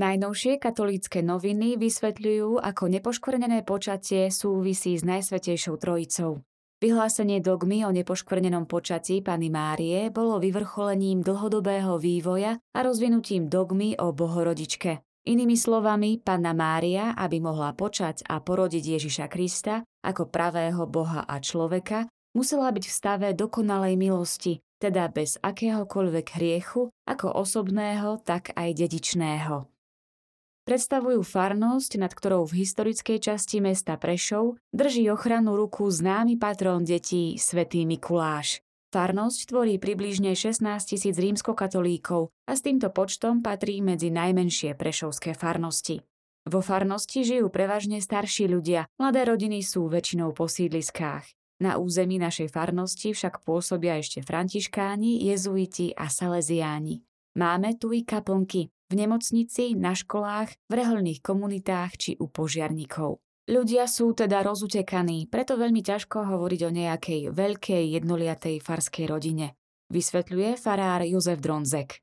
Najnovšie katolícke noviny vysvetľujú, ako nepoškvrnené počatie súvisí s Najsvetejšou Trojicou. Vyhlásenie dogmy o nepoškvrnenom počatí Pany Márie bolo vyvrcholením dlhodobého vývoja a rozvinutím dogmy o Bohorodičke. Inými slovami, Panna Mária, aby mohla počať a porodiť Ježiša Krista ako pravého Boha a človeka, musela byť v stave dokonalej milosti, teda bez akéhokoľvek hriechu, ako osobného, tak aj dedičného. Predstavujú farnosť, nad ktorou v historickej časti mesta Prešov drží ochranu ruku známy patrón detí svätý Mikuláš. Farnosť tvorí približne 16 tisíc rímskokatolíkov a s týmto počtom patrí medzi najmenšie prešovské farnosti. Vo farnosti žijú prevažne starší ľudia, mladé rodiny sú väčšinou po sídliskách. Na území našej farnosti však pôsobia ešte františkáni, jezuiti a salesiáni. Máme tu i kaplnky, v nemocnici, na školách, v reholných komunitách či u požiarníkov. Ľudia sú teda rozutekaní, preto veľmi ťažko hovoriť o nejakej veľkej jednoliatej farskej rodine, vysvetľuje farár Jozef Dronzek.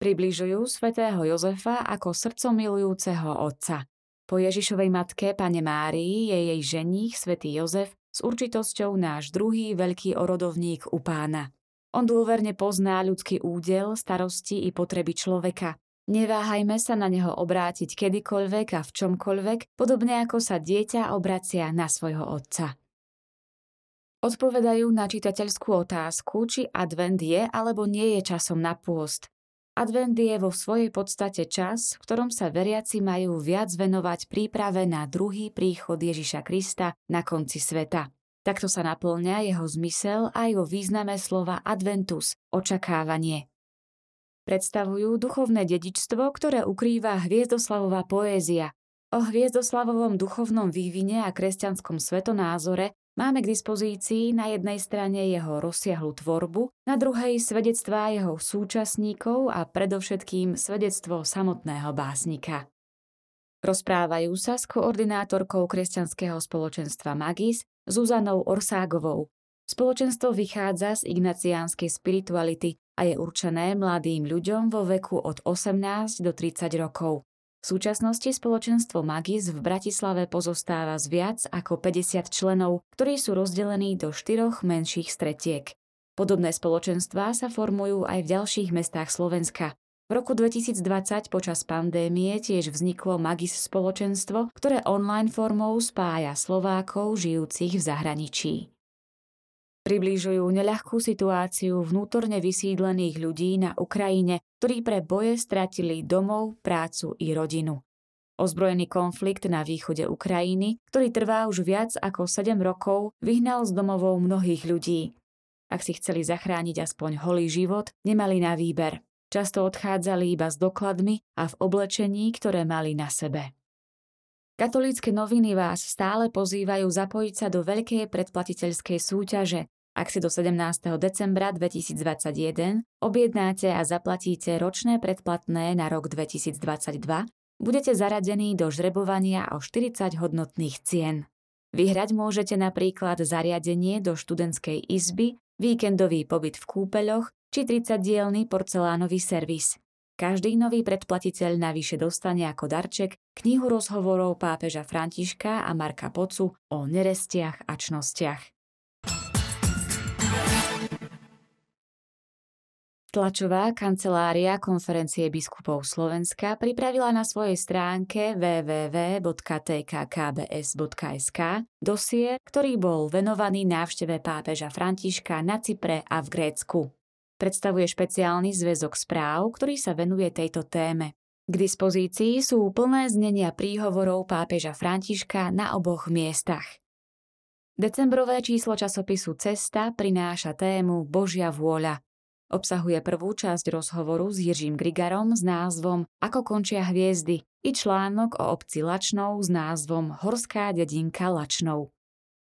Približujú svätého Jozefa ako srdcomilujúceho otca. Po Ježišovej matke, pane Márii, je jej ženích, svätý Jozef, s určitosťou náš druhý veľký orodovník u pána. On dôverne pozná ľudský údel, starosti i potreby človeka. Neváhajme sa na neho obrátiť kedykoľvek a v čomkoľvek, podobne ako sa dieťa obracia na svojho otca. Odpovedajú na čitateľskú otázku, či advent je alebo nie je časom na pôst. Advent je vo svojej podstate čas, v ktorom sa veriaci majú viac venovať príprave na druhý príchod Ježiša Krista na konci sveta. Takto sa naplňa jeho zmysel aj vo význame slova adventus, očakávanie. Predstavujú duchovné dedičstvo, ktoré ukrýva hviezdoslavová poézia. O hviezdoslavovom duchovnom vývine a kresťanskom svetonázore máme k dispozícii na jednej strane jeho rozsiahlu tvorbu, na druhej svedectvá jeho súčasníkov a predovšetkým svedectvo samotného básnika. Rozprávajú sa s koordinátorkou kresťanského spoločenstva Magis, Zuzanou Orságovou. Spoločenstvo vychádza z ignaciánskej spirituality a je určené mladým ľuďom vo veku od 18 do 30 rokov. V súčasnosti spoločenstvo Magis v Bratislave pozostáva z viac ako 50 členov, ktorí sú rozdelení do štyroch menších stretiek. Podobné spoločenstvá sa formujú aj v ďalších mestách Slovenska. V roku 2020 počas pandémie tiež vzniklo Magis spoločenstvo, ktoré online formou spája Slovákov žijúcich v zahraničí. Priblížujú neľahkú situáciu vnútorne vysídlených ľudí na Ukrajine, ktorí pre boje stratili domov, prácu i rodinu. Ozbrojený konflikt na východe Ukrajiny, ktorý trvá už viac ako 7 rokov, vyhnal z domovou mnohých ľudí. Ak si chceli zachrániť aspoň holý život, nemali na výber. Často odchádzali iba s dokladmi a v oblečení, ktoré mali na sebe. Katolícke noviny vás stále pozývajú zapojiť sa do veľkej predplatiteľskej súťaže. Ak si do 17. decembra 2021 objednáte a zaplatíte ročné predplatné na rok 2022, budete zaradení do žrebovania o 40 hodnotných cien. Vyhrať môžete napríklad zariadenie do študentskej izby, víkendový pobyt v kúpeľoch či 30-dielny porcelánový servis. Každý nový predplatiteľ navyše dostane ako darček knihu rozhovorov pápeža Františka a Marka Pocu o nerestiach a čnostiach. Tlačová kancelária konferencie biskupov Slovenska pripravila na svojej stránke www.tkkbs.sk dosier, ktorý bol venovaný návšteve pápeža Františka na Cypre a v Grécku predstavuje špeciálny zväzok správ, ktorý sa venuje tejto téme. K dispozícii sú plné znenia príhovorov pápeža Františka na oboch miestach. Decembrové číslo časopisu Cesta prináša tému Božia vôľa. Obsahuje prvú časť rozhovoru s Jiřím Grigarom s názvom Ako končia hviezdy i článok o obci Lačnou s názvom Horská dedinka Lačnou.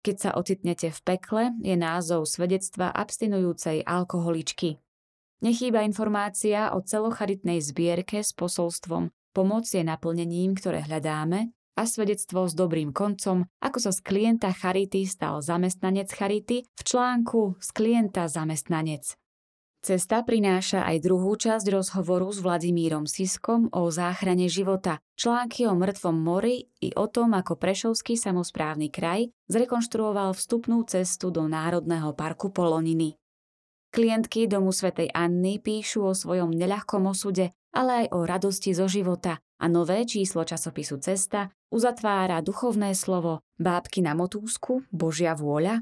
Keď sa ocitnete v pekle, je názov svedectva abstinujúcej alkoholičky. Nechýba informácia o celocharitnej zbierke s posolstvom Pomoc je naplnením, ktoré hľadáme a svedectvo s dobrým koncom, ako sa z klienta Charity stal zamestnanec Charity v článku Z klienta zamestnanec. Cesta prináša aj druhú časť rozhovoru s Vladimírom Siskom o záchrane života, články o mŕtvom mori i o tom, ako Prešovský samozprávny kraj zrekonštruoval vstupnú cestu do Národného parku Poloniny. Klientky domu svätej Anny píšu o svojom neľahkom osude, ale aj o radosti zo života a nové číslo časopisu Cesta uzatvára duchovné slovo Bábky na motúsku, Božia vôľa